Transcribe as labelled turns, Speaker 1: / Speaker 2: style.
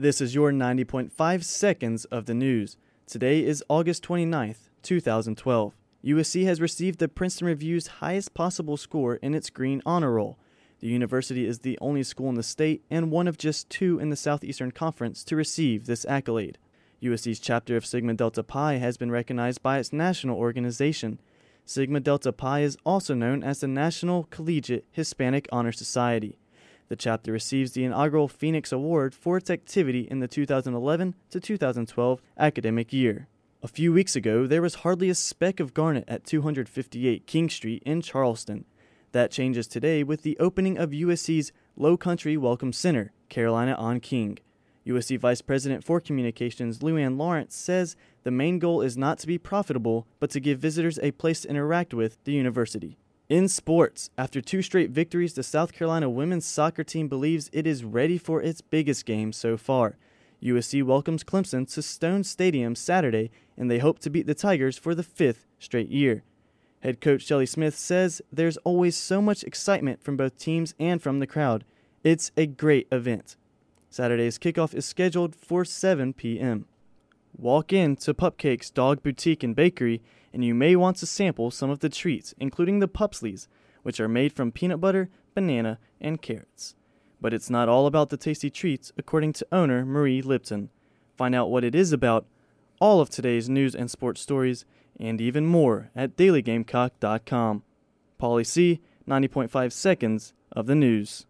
Speaker 1: This is your 90.5 seconds of the news. Today is August 29th, 2012. USC has received the Princeton Review's highest possible score in its Green Honor Roll. The university is the only school in the state and one of just two in the Southeastern Conference to receive this accolade. USC's chapter of Sigma Delta Pi has been recognized by its national organization. Sigma Delta Pi is also known as the National Collegiate Hispanic Honor Society. The chapter receives the inaugural Phoenix Award for its activity in the 2011 to 2012 academic year. A few weeks ago, there was hardly a speck of garnet at 258 King Street in Charleston. That changes today with the opening of USC's Low Country Welcome Center, Carolina on King. USC Vice President for Communications Luanne Lawrence says the main goal is not to be profitable, but to give visitors a place to interact with the university. In sports, after two straight victories, the South Carolina women's soccer team believes it is ready for its biggest game so far. USC welcomes Clemson to Stone Stadium Saturday, and they hope to beat the Tigers for the fifth straight year. Head coach Shelley Smith says there's always so much excitement from both teams and from the crowd. It's a great event. Saturday's kickoff is scheduled for 7 p.m. Walk in to Pupcake's Dog Boutique and Bakery, and you may want to sample some of the treats, including the Pupsleys, which are made from peanut butter, banana, and carrots. But it's not all about the tasty treats, according to owner Marie Lipton. Find out what it is about, all of today's news and sports stories, and even more at dailygamecock.com. Pauly C, 90.5 seconds of the news.